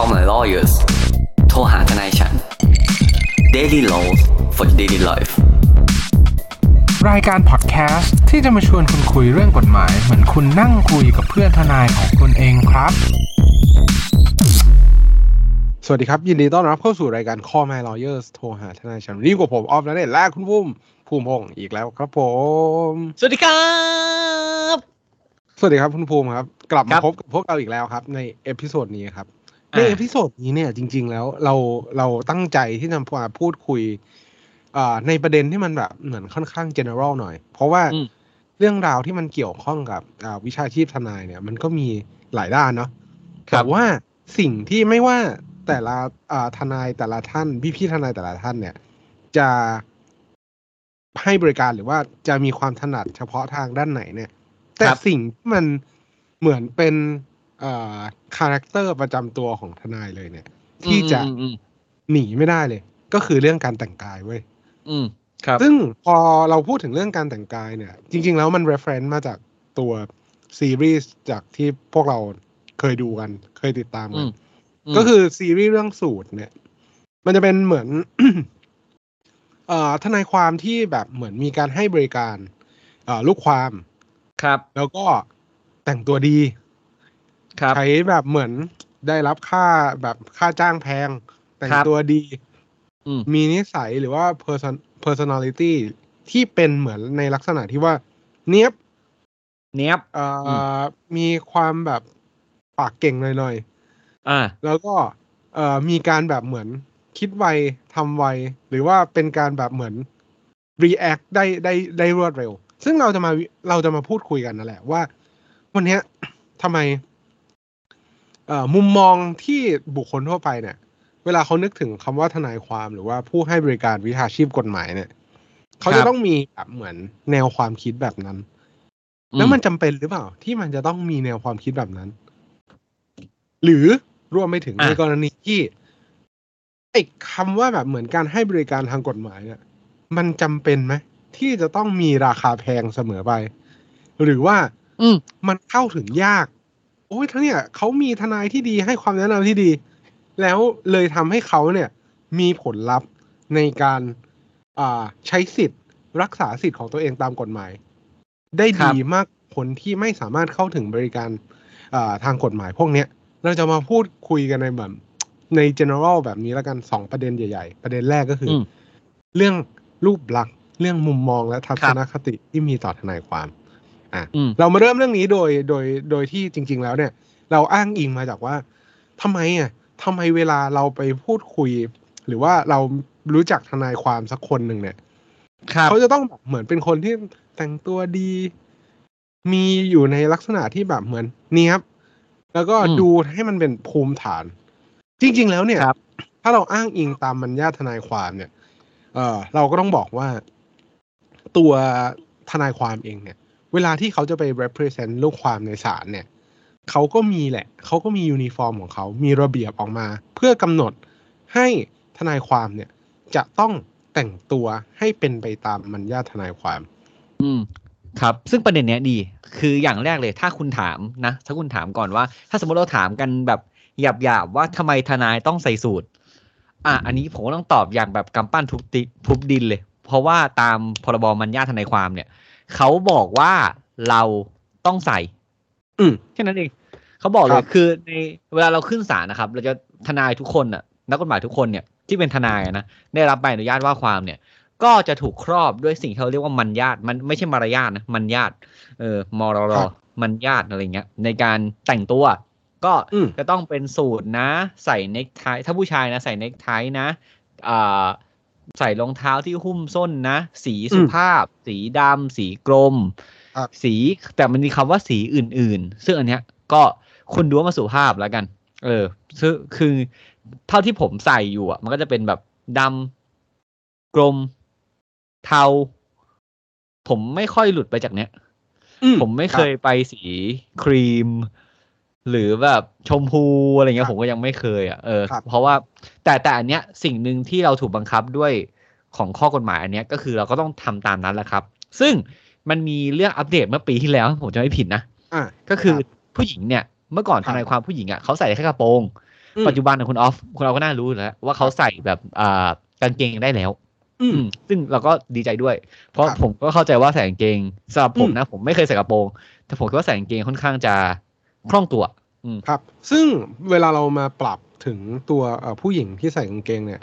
Call my lawyers โทรหาทนายฉัน Daily Laws for Daily Life รายการพอดแคสต์ที่จะมาชวนคุณคุยเรื่องกฎหมาย เหมือนคุณนั่งคุยกับเพื่อนทนายของคุณเองครับ สวัสดีครับ ยินดีต้อนรับเข้าสู่รายการ Call My Lawyers โทรหาทนายฉันรีบกับผมออฟนันเองและคุณภูมิภูมิพงศ์อีกแล้วครับผม สวัสดีครับ สวัสดีครับคุณภูมิครับ ครับ กลับมาพบกับพวกเราอีกแล้วครับ ใน episode นี้ครับ ในอ่า episode นี้เนี่ยจริง ๆ แล้วเราเราตั้งใจที่จะมาพูดคุยอ่าในประเด็นที่มันแบบเหมือนค่อนข้าง general หน่อย เพราะว่าอืมเรื่องราวที่มันเกี่ยวข้องกับอ่าวิชาชีพทนายเนี่ย มันก็มีหลายด้านเนาะครัแต่ว่าสิ่งที่ไม่ว่าแต่ละอ่าทนายแต่ละท่านพี่ๆทนายแต่ละท่านเนี่ย จะให้บริการหรือว่าจะมีความถนัดเฉพาะทางด้านไหนเนี่ย แต่ครับสิ่งที่มันเหมือนเป็นเอ่อ character ประจำตัวของทนายเลยเนี่ย ที่จะอืมอืมหนีไม่ได้เลย ก็คือเรื่องการแต่งกายเว้ยอืมครับ ซึ่งพอเราพูดถึงเรื่องการแต่งกายเนี่ย จริง ๆ แล้วมัน reference มาจากตัวซีรีส์จากที่พวกเราเคยดูกัน เคยติดตามกัน อืมมก็คือซีรีส์เรื่อง Suits เนี่ย มันจะเป็นเหมือนเอ่อทนายความที่แบบเหมือนมีการให้บริการ เอ่อลูกความครับ แล้วก็แต่งตัวดีครับ ใช้แบบเหมือนได้รับค่าแบบค่าจ้างแพง แต่งครับตัวดีอืมมีนิสัยหรือว่า person personality ที่เป็นเหมือนในลักษณะที่ว่า เนี้ยบ เนี้ยบเอ่ออมมีความแบบปากเก่งหน่อยอ่าๆแล้วก็เอ่อมีการแบบเหมือนคิดไวทำไว หรือว่าเป็นการแบบเหมือน react ได้ได้ได้รวดเร็ว ซึ่งเราจะมาเราจะมาพูดคุยกันนั่นแหละว่า วันเนี้ยทำไมเอ่อ มุมมองที่บุคคลทั่วไปเนี่ย เวลาเขานึกถึงคำว่าทนายความหรือว่าผู้ให้บริการวิชาชีพกฎหมายเนี่ยเขาครัจะบต้องมีแบบเหมือนแนวความคิดแบบนั้น แล้วมันจำเป็นหรือเปล่า ที่มันจะต้องมีแนวความคิดแบบนั้น หรือรวมไปถึงอะในกรณีที่ไอ้คำว่าแบบเหมือนการให้บริการทางกฎหมายเนี่ย มันจำเป็นไหมที่จะต้องมีราคาแพงเสมอไป หรือว่า อืมมันเข้าถึงยาก โอ้ยทั้งเนี่ยเขามีทนายที่ดีให้ความแนะนำที่ดี แล้วเลยทำให้เขาเนี่ย มีผลลัพธ์ในการอ่าใช้สิทธิ์รักษาสิทธิ์ของตัวเองตามกฎหมาย ได้ครัดีบมากคนที่ไม่สามารถเข้าถึงบริการอ่าทางกฎหมายพวกเนี้ย เราจะมาพูดคุยกันในแบบใน general แบบนี้แล้วกันสองประเด็นใหญ่ ๆ ประเด็นแรกก็คืออมเรื่องรูปลักษณ์เรื่องมุมมองและทัศครับนคติที่มีต่อทนายความ อะอืมเรามาเริ่มเรื่องนี้โดยโดยโดยที่จริง ๆ แล้วเนี่ย เราอ้างอิงมาจากว่าทำไมอะทำไมเวลาเราไปพูดคุย หรือว่าเรารู้จักทนายความสักคนหนึ่งเนี่ยครับเขาจะต้องแบบเหมือนเป็นคนที่แต่งตัวดี มีอยู่ในลักษณะที่แบบเหมือนเนี้ยบแล้วก็อืมดูให้มันเป็นภูมิฐาน จริง ๆ แล้วเนี่ยครับถ้าเราอ้างอิงตามบรรยาทนายความเนี่ย เออเราก็ต้องบอกว่า ตัวทนายความเองเนี่ย เวลาที่เขาจะไป represent ลูกความในศาลเนี่ยเขาก็มีแหละ เขาก็มียูนิฟอร์มของเขา มีระเบียบออกมา เพื่อกำหนดให้ทนายความเนี่ย จะต้องแต่งตัวให้เป็นไปตามมัญญาทนายความ อืม ครับ ซึ่งประเด็นเนี้ยดี คืออย่างแรกเลย ถ้าคุณถามนะ ถ้าคุณถามก่อนว่า ถ้าสมมติเราถามกันแบบหยาบๆว่าทำไมทนายต้องใส่สูตร อะ อันนี้ผมก็ต้องตอบอย่างแบบกำปั้นทุบดินเลย เพราะว่าตามพรบมัญญาทนายความเนี่ย เขาบอกว่าเราต้องใส่ อืมแค่นั้นเองเขาบอกเลครัยบคือในเวลาเราขึ้นศาลนะครับ เราจะทนายทุกคนน่ะ นักกฎหมายทุกคนเนี่ยที่เป็นทนายอะนะได้รับใบอนุญาตว่าความเนี่ย ก็จะถูกครอบด้วยสิ่งที่เขาเรียกว่ามัญญาตมันไม่ใช่มารยาทนะมัญญาตเออมรรครับมัญญาตอะไรเงี้ย ในการแต่งตัว ก็อืมจะต้องเป็นสูทนะ ใส่เนคไทถ้าผู้ชายนะ ใส่เนคไทนะอ่า ใส่รองเท้าที่หุ้มส้นนะ สีสุภาพ สีดำสีกรมครับสีแต่มันมีคำว่าสีอื่น ๆ ซึ่งอันเนี้ย ก็คุณดูว่ามาสุภาพแล้วกัน เออซึ่งคือเท่าที่ผมใส่อยู่อะ มันก็จะเป็นแบบดำกรมเทา ผมไม่ค่อยหลุดไปจากเนี้ยอืผมไม่เคยไปสีครีม หรือแบบชมพูอะไรเงี้ครัยบผมก็ยังไม่เคยอะเออครับเพราะว่าแต่แต่อันเนี้ยสิ่งหนึ่งที่เราถูกบังคับด้วยของข้อกฎหมายอันเนี้ยก็คือเราก็ต้องทำตามนั้นแหละครับ ซึ่งมันมีเรื่องอัปเดตเมื่อปีที่แล้วผมจะไม่ผิดนะอ่าก็คือครับผู้หญิงเนี่ยเมื่อก่อนครัทบนายความผู้หญิงอะเขาใส่แค่กระโปรงอืมปัจจุบันนะคุณออฟคุณเราก็น่ารู้อยู่แล้วว่าเขาใส่แบบอ่ากางเกงได้แล้ว อืมอืมซึ่งเราก็ดีใจด้วย เพราะครับผมก็เข้าใจว่าใส่กางเกงสำหรับผมอืมนะ ผมไม่เคยใส่กระโปรง แต่ผมคิดว่าใส่กางเกงค่อนข้างจะ คล่องตัวครับ ซึ่งเวลาเรามาปรับถึงตัวผู้หญิงที่ใส่กางเกงเนี่ย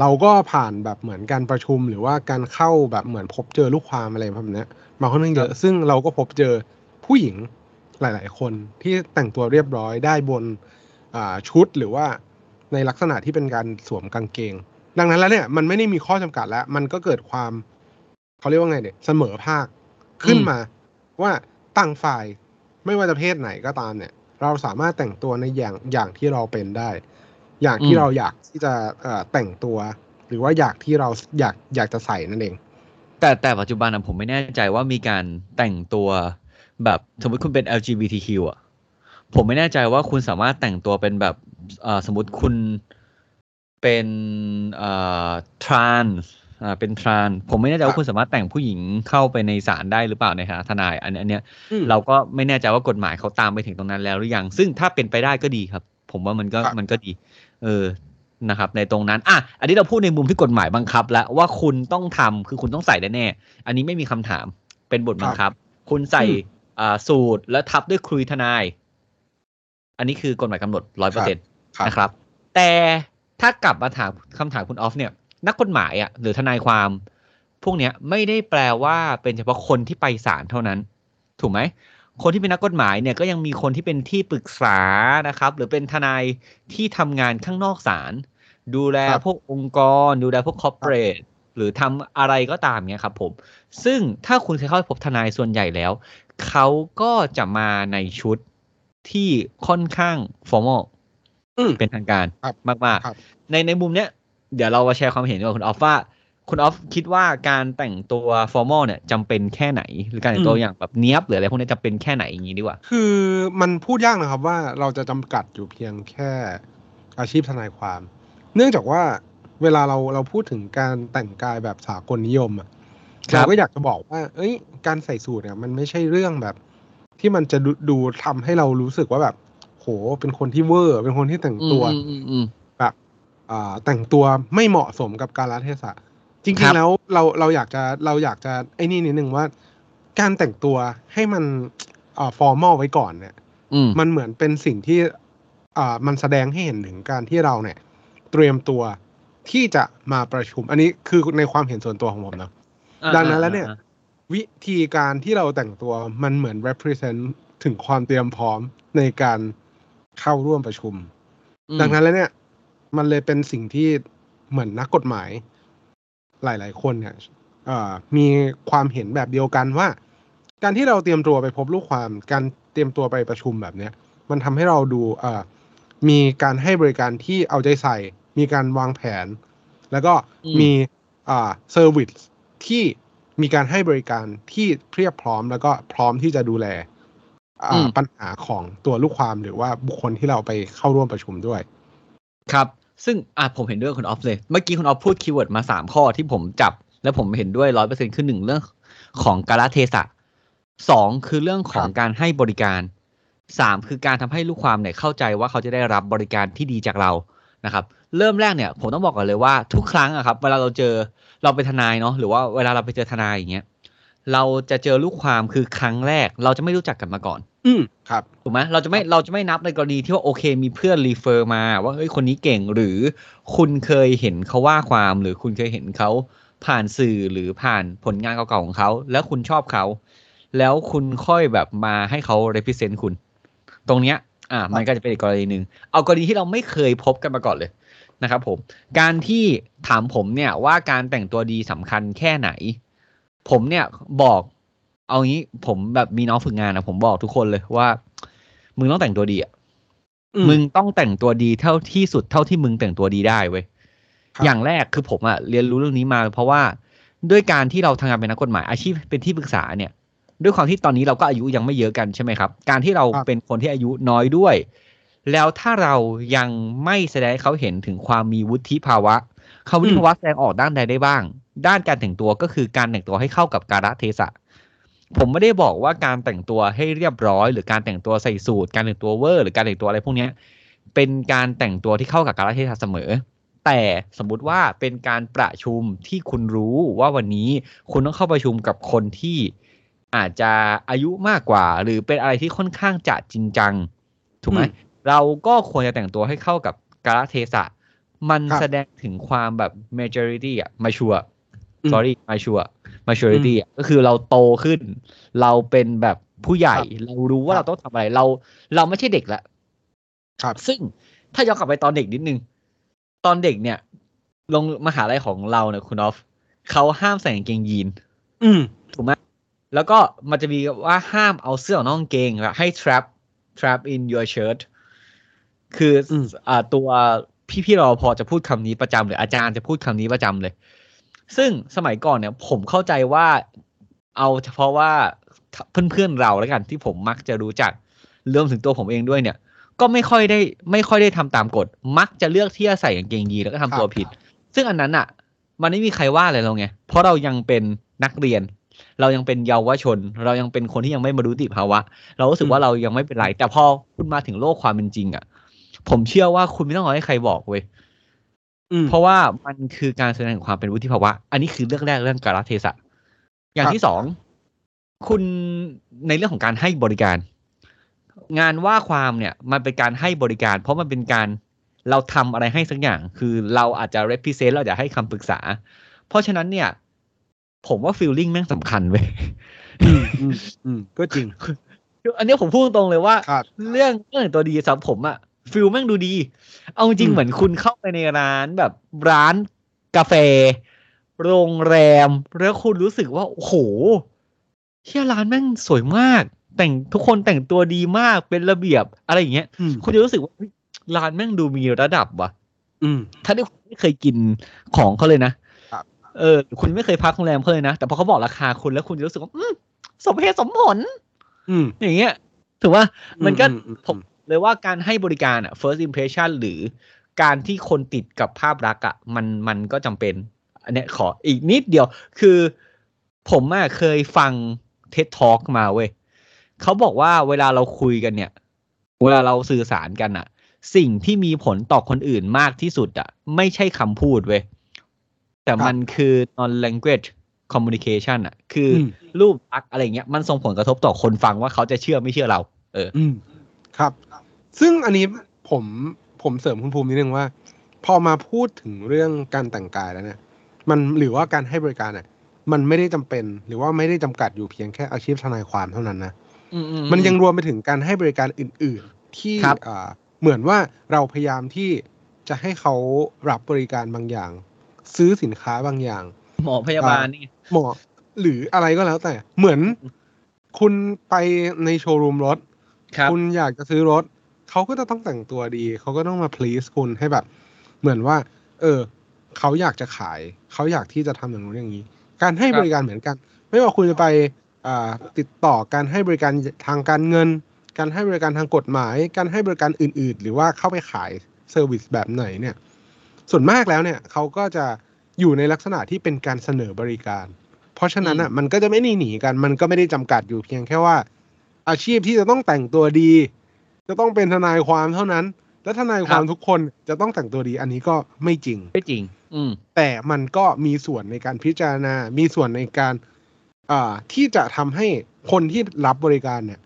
เราก็ผ่านแบบเหมือนการประชุมหรือว่าการเข้าแบบเหมือนพบเจอลูกความอะไรแบบนี้มาค่อนข้างเยอะซึ่งเราก็พบเจอผู้หญิงหลาย ๆ คนที่แต่งตัวเรียบร้อยได้บนชุดหรือว่าในลักษณะที่เป็นการสวมกางเกง ดังนั้นแล้วเนี่ยมันไม่ได้มีข้อจำกัดแล้ว มันก็เกิดความเขาเรียกว่าไงเนี่ยเสมอภาคขึ้นมมาว่าต่างฝ่าย ไม่ว่าจะเพศไหนก็ตามเนี่ย เราสามารถแต่งตัวในอย่างอย่างที่เราเป็นได้ อย่างที่อืมเราอยากที่จะเอ่อแต่งตัว หรือว่าอยากที่เราอยากอยากจะใส่นั่นเอง แต่แต่ปัจจุบันนะผมไม่แน่ใจว่ามีการแต่งตัวแบบสมมติคุณเป็น LGBTQ อะผมไม่แน่ใจว่าคุณสามารถแต่งตัวเป็นแบบเอ่อสมมติคุณเป็นเอ่อทราน อ่าเป็นทราน ผมไม่แน่ใจครัว่าบคุณสามารถแต่งผู้หญิงเข้าไปในศาลได้หรือเปล่าในฐานะทนาย อันอันเนี้ยอืมเราก็ไม่แน่ใจว่ากฎหมายเขาตามไปถึงตรงนั้นแล้วหรือยัง ซึ่งถ้าเป็นไปได้ก็ดีครับ ผมว่ามันก็ครับมันก็ดี เออนะครับในตรงนั้นอะอันนี้เราพูดในมุมที่กฎหมายบังคับ แล้วว่าคุณต้องทำคือคุณต้องใส่แน่ๆอันนี้ไม่มีคำถามเป็นบทบังคับ คุณใส่อืมอ่าสูตรแล้วทับด้วยครุยทนาย อันนี้คือกฎหมายกำหนดร้อยเปอร์เซ็นต์ครับนะครับ แต่ถ้ากลับมาถามคำถามคุณออฟเนี่ย นักกฎหมายอะหรือทนายความ พวกเนี้ยไม่ได้แปลว่าเป็นเฉพาะคนที่ไปศาลเท่านั้น ถูกไหมคนที่เป็นนักกฎหมายเนี่ยก็ยังมีคนที่เป็นที่ปรึกษานะครับ หรือเป็นทนายที่ทำงานข้างนอกศาลดูแลครับพวกองค์กร ดูแลพวกคอร์เปอเรทหรือทำอะไรก็ตามเนี่ยครับผม ซึ่งถ้าคุณเคยเข้าไปพบทนายส่วนใหญ่แล้ว เขาก็จะมาในชุดที่ค่อนข้าง formal อืมเป็นทางการครับมากครับๆในในมุมเนี้ย เดี๋ยวเรามาแชร์ความเห็นกับคุณออฟว่า คุณออฟคิดว่าการแต่งตัว formal เนี่ยจำเป็นแค่ไหน หรือการแต่งตัวอืมอย่างแบบเนี้ยบหรืออะไรพวกนี้จะเป็นแค่ไหนอย่างนี้ดีกว่า คือมันพูดยากนะครับว่าเราจะจำกัดอยู่เพียงแค่อาชีพทนายความ เนื่องจากว่าเวลาเราเราพูดถึงการแต่งกายแบบสากลนิยมอะครับเราก็อยากจะบอกว่า เอ้ย การใส่สูทเนี่ย มันไม่ใช่เรื่องแบบ ที่มันจะดูดูทำให้เรารู้สึกว่าแบบ โห เป็นคนที่เวอร์ เป็นคนที่แต่งตัวอืมอืมอืม แบบอ่าแต่งตัวไม่เหมาะสมกับการรัเทศะจครัริงบๆแล้วเราเราอยากจะเราอยากจะไอ้นี่นิดนึงว่า การแต่งตัวให้มันอ่า formal ไว้ก่อนเนี่ยอืมมันเหมือนเป็นสิ่งที่อ่ามันแสดงให้เห็นถึงการที่เราเนี่ย เตรียมตัวที่จะมาประชุม อันนี้คือในความเห็นส่วนตัวของผมนะดังนั้นแล้วเนี่ย วิธีการที่เราแต่งตัวมันเหมือน represent ถึงความเตรียมพร้อมในการเข้าร่วมประชุมอืมดังนั้นแล้วเนี่ย มันเลยเป็นสิ่งที่เหมือนนักกฎหมาย หลาย ๆ คนเนี่ยเอ่อมีความเห็นแบบเดียวกันว่า การที่เราเตรียมตัวไปพบลูกความ การเตรียมตัวไปประชุมแบบเนี้ย มันทำให้เราดูเอ่อมีการให้บริการที่เอาใจใส่ มีการวางแผน แล้วก็อืมมีอ่า service ที่มีการให้บริการที่เพียบพร้อมแล้วก็พร้อมที่จะดูแลอ่าอืมปัญหาของตัวลูกความหรือว่าบุคคลที่เราไปเข้าร่วมประชุมด้วย ครับ ซึ่งอะผมเห็นด้วยกับคุณออฟเลย เมื่อกี้คุณออฟพูด keyword มาสามข้อที่ผมจับ แล้วผมเห็นด้วยร้อยเปอร์เซ็นต์คือหนึ่งเรื่องของกาลเทศะสองคือเรื่องของครับการให้บริการสามคือการทำให้ลูกความเนี่ยเข้าใจว่าเขาจะได้รับบริการที่ดีจากเรานะครับ เริ่มแรกเนี่ยผมต้องบอกก่อนเลยว่าทุกครั้งอะครับ เวลาเราเจอเราเป็นทนายเนาะหรือว่าเวลาเราไปเจอทนายอย่างเงี้ยเราจะเจอลูกความคือครั้งแรก เราจะไม่รู้จักกันมาก่อน อืมครับถูกไหมเราจะไม่เราจะไม่นับในกรณีที่ว่าโอเค มีเพื่อนรีเฟอร์มา ว่าเฮ้ยคนนี้เก่งหรือคุณเคยเห็นเขาว่าความ หรือคุณเคยเห็นเขาผ่านสื่อหรือผ่านผลงานเก่าๆของเขา แล้วคุณชอบเขา แล้วคุณค่อยแบบมาให้เขา represent คุณ ตรงเนี้ย อ่า มันก็จะเป็นอีกกรณีหนึ่งเอากรณีที่เราไม่เคยพบกันมาก่อนเลยนะครับผม การที่ถามผมเนี่ยว่าการแต่งตัวดีสำคัญแค่ไหน ผมเนี่ยบอก เอางี้ผมแบบมีน้องฝึกงานนะผมบอกทุกคนเลยว่า มึงต้องแต่งตัวดีอะอืมมึงต้องแต่งตัวดีเท่าที่สุดเท่าที่มึงแต่งตัวดีได้เว้ยครับอย่างแรกคือผมอะเรียนรู้เรื่องนี้มา เพราะว่าด้วยการที่เราทำงานเป็นนักกฎหมายอาชีพเป็นที่ปรึกษาเนี่ย ด้วยความที่ตอนนี้เราก็อายุยังไม่เยอะกันใช่ไหมครับ การที่เราครับเป็นคนที่อายุน้อยด้วย แล้วถ้าเรายังไม่แสดงให้เขาเห็นถึงความมีวุฒิภาวะคำวุฒิภาวะแสดงออกด้านใดได้บ้าง ด้านการแต่งตัวก็คือการแต่งตัวให้เข้ากับกาลเทศะ ผมไม่ได้บอกว่าการแต่งตัวให้เรียบร้อย หรือการแต่งตัวใส่สูทการแต่งตัวเวอร์ หรือการแต่งตัวอะไรพวกเนี้ยเป็นการแต่งตัวที่เข้ากับกาลเทศะเสมอ แต่สมมุติว่าเป็นการประชุมที่คุณรู้ว่าวันนี้คุณต้องเข้าประชุมกับคนที่อาจจะอายุมากกว่า หรือเป็นอะไรที่ค่อนข้างจะจริงจังถูกไหมอืมเราก็ควรจะแต่งตัวให้เข้ากับกาลเทศะ มันครับแสดงถึงความแบบ majority อะ mature อืม sorry mature maturity อ่ะก็คือเราโตขึ้น เราเป็นแบบผู้ใหญ่ครับเรารู้ว่าครัเราบต้องทำอะไร เรา เราไม่ใช่เด็กละครับ ซึ่งถ้าย้อนกลับไปตอนเด็กนิดนึง ตอนเด็กเนี่ย ลงมหาลัยของเราเนี่ยคุณออฟเขาห้ามใส่กางเกงยีน อืมถูกไหมแล้วก็มันจะมีว่าห้ามเอาเสื้อของนอกกางเกงอะให้ trap trap in your shirt คืออมอ่าตัวพี่พี่ๆรอพอจะพูดคำนี้ประจำหรืออาจารย์จะพูดคำนี้ประจำเลย ซึ่งสมัยก่อนเนี่ยผมเข้าใจว่าเอาเฉพาะว่าเพื่อนๆเราแล้วกันที่ผมมักจะรู้จักเรวมถึงตัวผมเองด้วยเนี่ย ก็ไม่ค่อยได้ไม่ค่อยได้ทำตามกฎ มักจะเลือกที่จะใส่กางเกงยีแล้วก็ทำตัวผิด ซึ่งอันนั้นอะ มันไม่มีใครว่าอะไรเราไง เพราะเรายังเป็นนักเรียน เรายังเป็นเยาวชน เรายังเป็นคนที่ยังไม่บรรลุนิติภาวะ เรารู้สึกว่าเรายังไม่เป็นไรแต่พอคุณมาถึงโลกความเป็นจริง อะ ผมเชื่อว่าคุณไม่ต้องรอให้ใครบอกเว้ย เพราะว่ามันคือการแสดงถึงความเป็นวุฒิภาวะ อันนี้คือเรื่องแรกเรื่องการเทศะ อย่างครับที่สองคุณในเรื่องของการให้บริการ งานว่าความเนี่ย มันเป็นการให้บริการ เพราะมันเป็นการเราทำอะไรให้สักอย่าง คือเราอาจจะ represent เราจะให้คำปรึกษา เพราะฉะนั้นเนี่ย ผมว่า feeling แม่งสำคัญเว้ยอืมอืมอืมก็จริงคืออันนี้ผมพูดตรงๆเลยว่าครับเรื่องเรื่องตัวดีสำหรับผมอะ ฟิลแม่งดูดี เอาจริงอืมๆเหมือนคุณเข้าไปในร้านแบบร้านกาแฟ โรงแรม แล้วคุณรู้สึกว่า โอ้โหเที่ยร้านแม่งสวยมาก แต่งทุกคนแต่งตัวดีมากเป็นระเบียบอะไรอย่างเงี้ยอืมคุณจะรู้สึกว่าเฮ้ยร้านแม่งดูมีระดับว่ะอืมถ้าได้คุณไม่เคยกินของเขาเลยนะครับเออ คุณไม่เคยพักโรงแรมเขาเลยนะ แต่พอเขาบอกราคาคุณแล้วคุณจะรู้สึกว่าอืมสมเหตุสมผลอืมอย่างเงี้ยถือว่ามันก็อือือืผม เลยว่าการให้บริการอะ first impression หรือการที่คนติดกับภาพลักษณ์อะมันมันก็จำเป็น อันเนี้ยขออีกนิดเดียว คือผมอะเคยฟัง TED Talk มาเว้ยเขาบอกว่าเวลาเราคุยกันเนี่ย เวลาเราสื่อสารกันอะสิ่งที่มีผลต่อคนอื่นมากที่สุดอะไม่ใช่คำพูดเว้ยแต่มันคือ non language communication อะคืออมรูปลักษณ์อะไรเงี้ยมันส่งผลกระทบต่อคนฟังว่าเขาจะเชื่อไม่เชื่อเรา เอออืม ครับ ซึ่งอันนี้ผมผมเสริมคุณภูมินิดนึงว่า พอมาพูดถึงเรื่องการแต่งกายแล้วเนี่ย มันหรือว่าการให้บริการเนี่ยมันไม่ได้จำเป็น หรือว่าไม่ได้จำกัดอยู่เพียงแค่อาชีพทนายความเท่านั้นนะมันยังรวมไปถึงการให้บริการอื่น ๆ ที่ครับอ่าเหมือนว่าเราพยายามที่จะให้เขารับบริการบางอย่าง ซื้อสินค้าบางอย่าง หมอพยาบาลนี่หมอหรืออะไรก็แล้วแต่ เหมือนคุณไปในโชว์รูมรถ ครับคุณอยากจะซื้อรถ เขาก็จะต้องแต่งตัวดี เขาก็ต้องมา please คุณให้แบบ เหมือนว่า เออ เขาอยากจะขาย เขาอยากที่จะทำอย่างนู้นอย่างนี้ การให้ครับบริการเหมือนกัน ไม่ว่าคุณจะไปอ่าติดต่อการให้บริการทางการเงิน การให้บริการทางกฎหมาย การให้บริการอื่น ๆ หรือว่าเข้าไปขายเซอร์วิสแบบไหนเนี่ย ส่วนมากแล้วเนี่ยเขาก็จะอยู่ในลักษณะที่เป็นการเสนอบริการ เพราะฉะนั้นอะมันก็จะไม่หนีหนีกัน มันก็ไม่ได้จำกัดอยู่เพียงแค่ว่า อาชีพที่จะต้องแต่งตัวดี จะต้องเป็นทนายความเท่านั้น และทนายความครับทุกคนจะต้องแต่งตัวดี อันนี้ก็ไม่จริง ไม่จริง อืม แต่มันก็มีส่วนในการพิจารณา มีส่วนในการอ่าที่จะทำให้คนที่รับบริการเนี่ย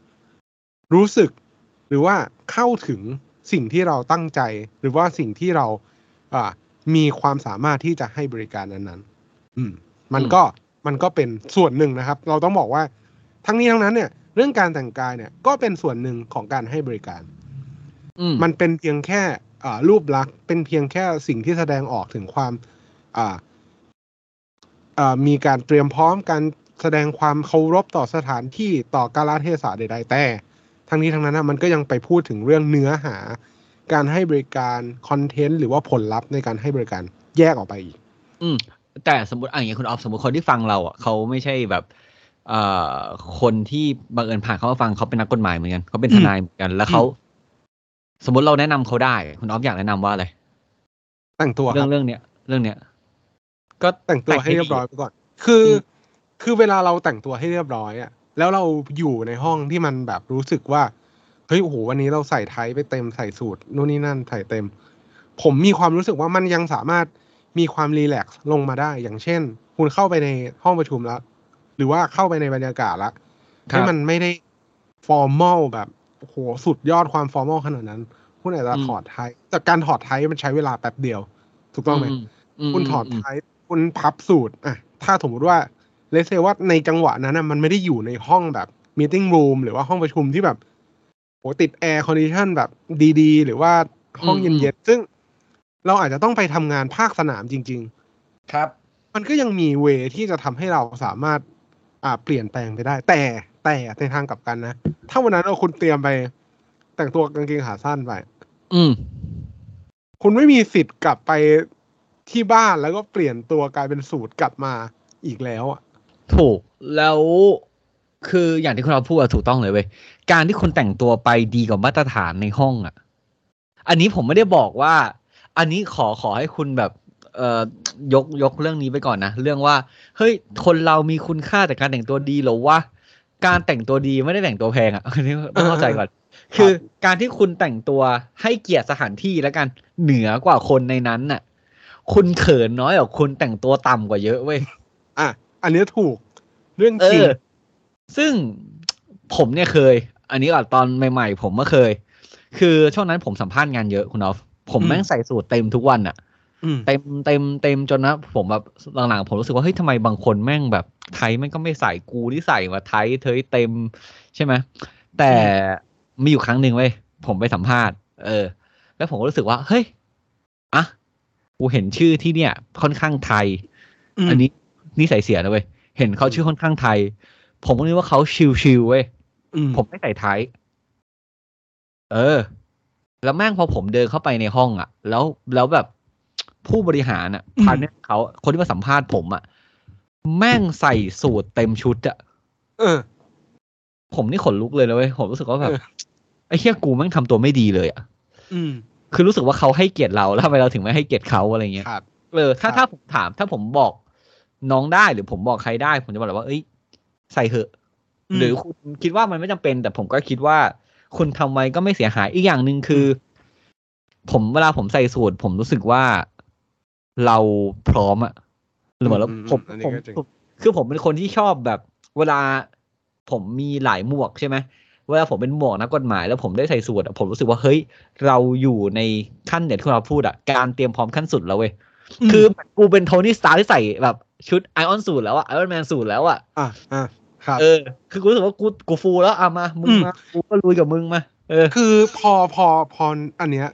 รู้สึกหรือว่าเข้าถึงสิ่งที่เราตั้งใจ หรือว่าสิ่งที่เราอ่ามีความสามารถที่จะให้บริการนั้นๆ อืม มันก็มันก็เป็นส่วนหนึ่งนะครับ เราต้องบอกว่า ทั้งนี้ทั้งนั้นเนี่ย เรื่องการแต่งกายเนี่ยก็เป็นส่วนหนึ่งของการให้บริการอืมมันเป็นเพียงแค่อ่ารูปลักษณ์เป็นเพียงแค่สิ่งที่แสดงออกถึงความอ่าอ่ามีการเตรียมพร้อมการแสดงความเคารพต่อสถานที่ต่อกาลเทศะใดๆแต่ ทั้งนี้ทั้งนั้นนะมันก็ยังไปพูดถึงเรื่องเนื้อหา การให้บริการคอนเทนต์หรือว่าผลลัพธ์ในการให้บริการแยกออกไปอีก อืมแต่สมมติอะอย่างเงี้ยคุณออฟสมมติคนที่ฟังเราอะเขาไม่ใช่แบบเอ่อ คนที่บังเอิญผ่านเขามาฟังเขาเป็นนักกฎหมายเหมือนกันเขาเป็นทนายเหมือนกัน แล้วเขาสมมติเราแนะนำเขาได้ คุณออฟอยากแนะนำว่าอะไรแต่งตัวคเรื่อรังบเรื่องเนี้ยเรื่องเนี้ย ก็แต่งตัวให้เรียบร้อยไปก่อน คือ คือเวลาเราแต่งตัวให้เรียบร้อยอะแล้วเราอยู่ในห้องที่มันแบบรู้สึกว่าเฮ้ยโอ้โหวันนี้เราใส่ tie ไปเต็มใส่สูทนู่นนี่นั่นใส่เต็ม ผมมีความรู้สึกว่ามันยังสามารถมีความ relax ลงมาได้ อย่างเช่น คุณเข้าไปในห้องประชุมแล้ว หรือว่าเข้าไปในบรรยากาศแล้วครับให้มันไม่ได้ formal แบบโอ้โหสุดยอดความ formal ขนาดนั้นคุณอาจจะถอด tie แต่การถอด tie มันใช้เวลาแป๊บเดียว ถูกต้องไหมคุณถอด tie คุณพับสูทอะถ้าสมมติว่า let's say ว่าในจังหวะนั้นนะมันไม่ได้อยู่ในห้องแบบ meeting room หรือว่าห้องประชุมที่แบบโหติด air condition แบบดีๆ หรือว่าห้องอืมเย็นๆ ซึ่งเราอาจจะต้องไปทำงานภาคสนามจริงๆ ครับ มันก็ยังมี way ที่จะทำให้เราสามารถ อ่าเปลี่ยนแปลงไปได้ แต่แต่ในทางกลับกันนะถ้าวันนั้นเราคุณเตรียมไป แต่งตัวกางเกงขาสั้นไปอืม คุณไม่มีสิทธิ์กลับไปที่บ้านแล้วก็เปลี่ยนตัวกลายเป็นสูตรกลับมาอีกแล้วอะถูกแล้วคืออย่างที่คุณเราพูดอะถูกต้องเลยเว้ยการที่คุณแต่งตัวไปดีกว่ามาตรฐานในห้องอะอันนี้ผมไม่ได้บอกว่า อันนี้ขอขอให้คุณแบบ เอ่อยกยกเรื่องนี้ไปก่อนนะ เรื่องว่า เฮ้ย คนเรามีคุณค่าแต่การแต่งตัวดีเหรอวะการแต่งตัวดีไม่ได้แต่งตัวแพงอะอันนี้ต้องเข้าใจก่อน คือการที่คุณแต่งตัวให้เกียรติสถานที่แล้วกันเหนือกว่าคนในนั้นน่ะ คุณเขินน้อยกว่าคุณแต่งตัวต่ำกว่าเยอะเว้ยอะอันนี้ถูกเรื่องเอจริงอซึ่งผมเนี่ยเคย อันนี้ก่อนตอนใหม่ ๆ ผมก็เคย คือช่วงนั้นผมสัมภาษณ์งานเยอะคุณออฟผมอืมแม่งใส่สูตรเต็มทุกวันอะอืม เต็มเต็มเต็มจนนะผมแบบหลังๆผมรู้สึกว่าเฮ้ยทำไมบางคนแม่งแบบไทยแม่งก็ไม่ใส่กูที่ใส่มาไทยเธอเต็มใช่ไหมแต่มีอยู่ครั้งหนึ่งเว้ยผมไปสัมภาษณ์ เออ แล้วผมก็รู้สึกว่า เฮ้ยอะกูเห็นชื่อที่เนี่ย ค่อนข้างไทยอืมอันนี้นี่ใส่เสียนะเว้ยเห็นเขาชื่อค่อนข้างไทย ผมก็นึกว่าเขาชิวๆเว้ยอืมผมไม่ใส่ไทยเออ แล้วแม่งพอผมเดินเข้าไปในห้องอะแล้วแล้วแบบ ผู้บริหารอะ partner เขาคนที่มาสัมภาษณ์ผมอะแม่งใส่สูทเต็มชุดอะเออ ผมนี่ขนลุกเลยนะเว้ยผมรู้สึกว่าแบบเออไอ้เหี้ยกูแม่งทำตัวไม่ดีเลยอะอืม คือรู้สึกว่าเขาให้เกียรติเราแล้วทำไมเราถึงไม่ให้เกียรติเขาอะไรเงี้ยครับเออถ้าครับถ้าผมถาม ถ้าผมบอกน้องได้หรือผมบอกใครได้ ผมจะบอกเลยว่า เอ้ย ใส่เหอะ หรือคุณคิดว่ามันไม่จำเป็น แต่ผมก็คิดว่า คุณทำไว้ก็ไม่เสียหายอีกอย่างหนึ่งคือ ผมเวลาผมใส่สูตร ผมรู้สึกว่า เราพร้อมอะหรือเหมือนแล้วอืมผมอันนี้ผมก็จริงผมคือผมเป็นคนที่ชอบแบบเวลาผมมีหลายหมวกใช่ไหมเวลาผมเป็นหมวกนักกฎหมายแล้วผมได้ใส่สูตรอะผมรู้สึกว่าเฮ้ย เราอยู่ในขั้นเด็ดที่เราพูดอะการเตรียมพร้อมขั้นสุดแล้วเว้ยคือเหมือนกูเป็นโทนี่สตาร์ที่ใส่แบบชุดไอออนสูตรแล้วอะไอออนแมนสูตรแล้วอะอะอะครับเออ คือกูรู้สึกว่ากูกูฟูแล้วเอามามึงอืมมากูก็ลุยกับมึงมาเออ คือพอพอพออันเนี้ย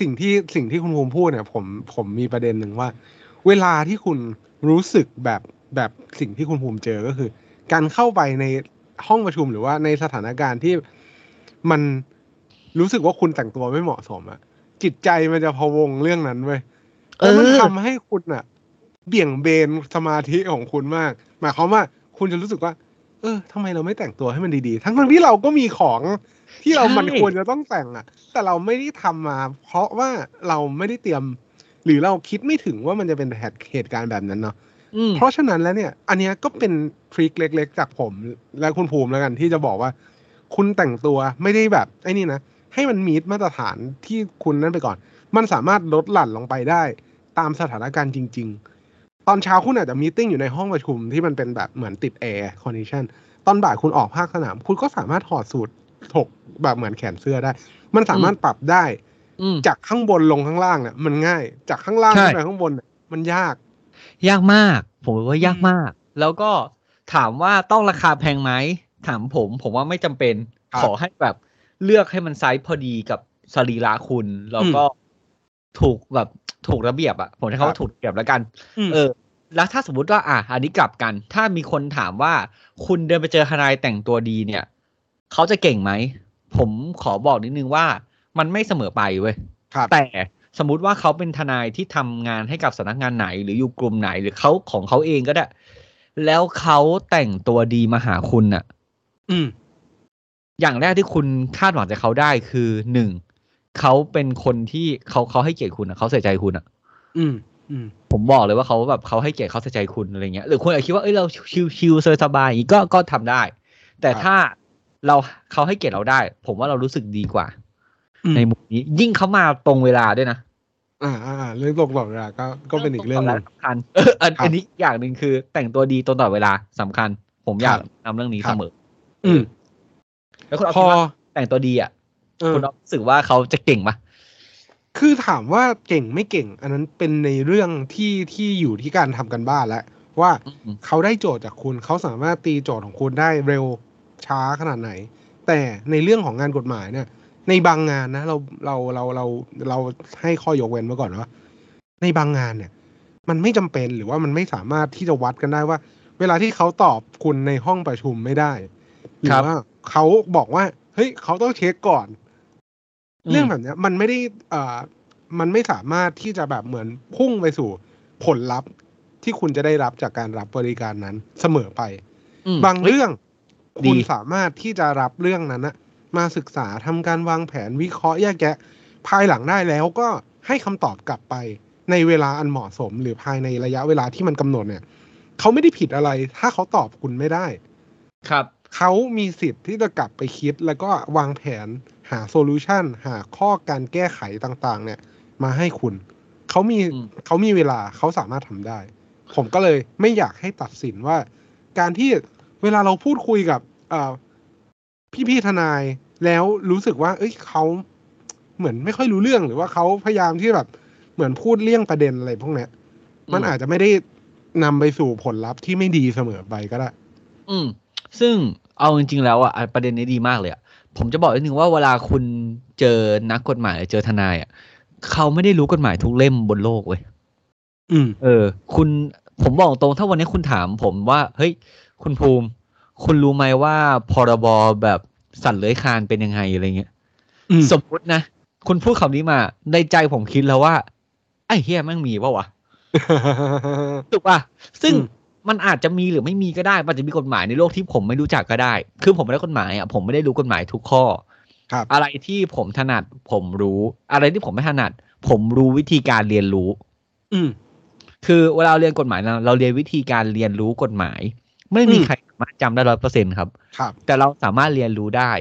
สิ่งที่สิ่งที่คุณภูมิพูดเนี่ย ผมผมมีประเด็นหนึ่งว่า เวลาที่คุณรู้สึกแบบแบบสิ่งที่คุณภูมิเจอก็คือ การเข้าไปในห้องประชุมหรือว่าในสถานการณ์ที่มันรู้สึกว่าคุณแต่งตัวไม่เหมาะสมอะจิตใจมันจะพะวงเรื่องนั้นเว้ยเอแล้วมันอทำให้คุณอะเบี่ยงเบนสมาธิของคุณมากหมายความว่าคุณจะรู้สึกว่า เออทำไมเราไม่แต่งตัวให้มันดีๆ ทั้งทั้งๆที่เราก็มีของ ที่เราใช่มันควรจะต้องแต่งอะแต่เราไม่ได้ทำมา เพราะว่าเราไม่ได้เตรียม หรือเราคิดไม่ถึงว่ามันจะเป็นเหตุการณ์แบบนั้นเนาะอืมเพราะฉะนั้นแล้วเนี่ย อันเนี้ยก็เป็นทริคเล็ก ๆ จากผม และคุณภูมิแล้วกันที่จะบอกว่า คุณแต่งตัวไม่ได้แบบ ไอ้นี่นะให้มันมีมาตรฐานที่คุณนั่นไปก่อน มันสามารถลดหลั่นลงไปได้ ตามสถานการณ์จริง ๆ ตอนเช้าคุณอาจจะ meeting อยู่ในห้องประชุมที่มันเป็นแบบเหมือนติด air condition ตอนบ่ายคุณออกภาคสนาม คุณก็สามารถถอดสูท ถกแบบเหมือนแขนเสื้อได้ มันสามารถปรับได้อืมจากข้างบนลงข้างล่างเนี่ยมันง่าย จากข้างล่างใช่ขึ้นไปข้างบนเนี่ยมันยาก ยากมาก ผมว่ายากมาก แล้วก็ถามว่าต้องราคาแพงไหมถามผม ผมว่าไม่จำเป็นครับขอให้แบบเลือกให้มันไซส์พอดีกับสรีระคุณ แล้วก็ถูกแบบถูกระเบียบอะผมใช้คำว่าถูกระเบียบแล้วกันมเออ แล้วถ้าสมมติว่าอะอันนี้กลับกัน ถ้ามีคนถามว่าคุณเดินไปเจอทนายแต่งตัวดีเนี่ย เขาจะเก่งไหม ผมขอบอกนิดนึงว่ามันไม่เสมอไปเว้ยครับแต่สมมุติว่าเขาเป็นทนายที่ทำงานให้กับสำนักงานไหน หรืออยู่กลุ่มไหนหรือเขาของเขาเองก็ได้ แล้วเขาแต่งตัวดีมาหาคุณน่ะ อืม อย่างแรกที่คุณคาดหวังจากเขาได้คือหนึ่งเขาเป็นคนที่เขาเขาให้เกียรติคุณอะเขาใส่ใจคุณอะอืมอืมผมบอกเลยว่าเขาแบบเขาให้เกียรติเขาใส่ใจคุณอะไรเงี้ยหรือคุณอาจคิดว่าเอ้ยเราชิวๆสบายๆอย่างงี้ก็ก็ทำได้ แต่ครับถ้า เราเขาให้เกียรติเราได้ ผมว่าเรารู้สึกดีกว่าอืมในมุมนี้ ยิ่งเขามาตรงเวลาด้วยนะอ่าอ่าอ่าเรื่องตรงต่อเวลาก็ก็เป็นอีกเรื่องหนึงสำคัญเอออันครับอันนี้อย่างหนึ่งคือ แต่งตัวดีตรงต่อเวลาสำคัญ ผมอยากครับนำเรื่องนี้ครัเสบมอ อืมแล้วคุณเอาพอคิดว่าแต่งตัวดีอะเออคุณเอารู้สึกว่าเขาจะเก่งปะคือถามว่าเก่งไม่เก่ง อันนั้นเป็นในเรื่องที่ที่อยู่ที่การทำกันบ้านแล้วว่าอืมเขาได้โจทย์จากคุณเขาสามารถตีโจทย์ของคุณได้เร็ว ช้าขนาดไหน แต่ในเรื่องของงานกฎหมายเนี่ย ในบางงานนะเราเราเราเราเราให้ข้อยกเว้นไว้ก่อนว่าในบางงานเนี่ย มันไม่จำเป็นหรือว่ามันไม่สามารถที่จะวัดกันได้ว่า เวลาที่เขาตอบคุณในห้องประชุมไม่ได้ หรือว่าเขาบอกว่า เฮ้ยเขาต้องเช็คก่อน เรื่องแบบเนี้ยมันไม่ได้เอ่อมันไม่สามารถที่จะแบบเหมือนพุ่งไปสู่ผลลัพธ์ที่คุณจะได้รับจากการรับบริการนั้นเสมอไปอืมบางเรื่องดี คุณสามารถที่จะรับเรื่องนั้นนะมาศึกษาทำการวางแผนวิเคราะห์แยกแยะ ภายหลังได้แล้วก็ให้คำตอบกลับไปในเวลาอันเหมาะสม หรือภายในระยะเวลาที่มันกำหนดเนี่ยเขาไม่ได้ผิดอะไร ถ้าเขาตอบคุณไม่ได้ ครับเขามีสิทธิ์ที่จะกลับไปคิดแล้วก็วางแผนหาโซลูชันหาข้อการแก้ไขต่างๆ เนี่ย มาให้คุณ เขามีอืมเขามีเวลาเขาสามารถทำได้ ผมก็เลยไม่อยากให้ตัดสินว่า การที่ เวลาเราพูดคุยกับเอ่อพี่ๆทนายแล้วรู้สึกว่า เอ้ยเขาเหมือนไม่ค่อยรู้เรื่องหรือว่าเขาพยายามที่แบบเหมือนพูดเลี่ยงประเด็นอะไรพวกเนี้ย มันอาจจะไม่ได้นำไปสู่ผลลัพธ์ที่ไม่ดีเสมอไปก็ได้ อืม ซึ่งเอาจริงๆแล้วอะอะประเด็นนี้ดีมากเลยอะผมจะบอกนิดนึงว่าเวลาคุณเจอนักกฎหมายหรือเจอทนายอะเขาไม่ได้รู้กฎหมายทุกเล่มบนโลกเว้ยอืม เออ คุณผมบอกตรงถ้าวันนี้คุณถาม ผมว่า เฮ้ย คุณภูมิ คุณรู้ไหมว่าพรบแบบสัตว์เลื้อยคลานเป็นยังไงอะไรเงี้ยอืมสมมตินะ คุณพูดคำนี้มาในใจผมคิดแล้วว่า ไอ้เฮียแม่งมีปะวะถูกป่ะซึ่งอืมมันอาจจะมีหรือไม่มีก็ได้ มันจะมีกฎหมายในโลกที่ผมไม่รู้จักก็ได้ คือผมไม่ได้กฎหมายอะ ผมไม่ได้รู้กฎหมายทุกข้อ ครับ อะไรที่ผมถนัดผมรู้ อะไรที่ผมไม่ถนัด ผมรู้วิธีการเรียนรู้ อืมคือเวลาเราเรียนกฎหมายนะเราเรียนวิธีการเรียนรู้กฎหมาย ไม่มีอืมใครสามารถจำได้ร้อยเปอร์เซ็นครับครับ แต่เราสามารถเรียนรู้ได้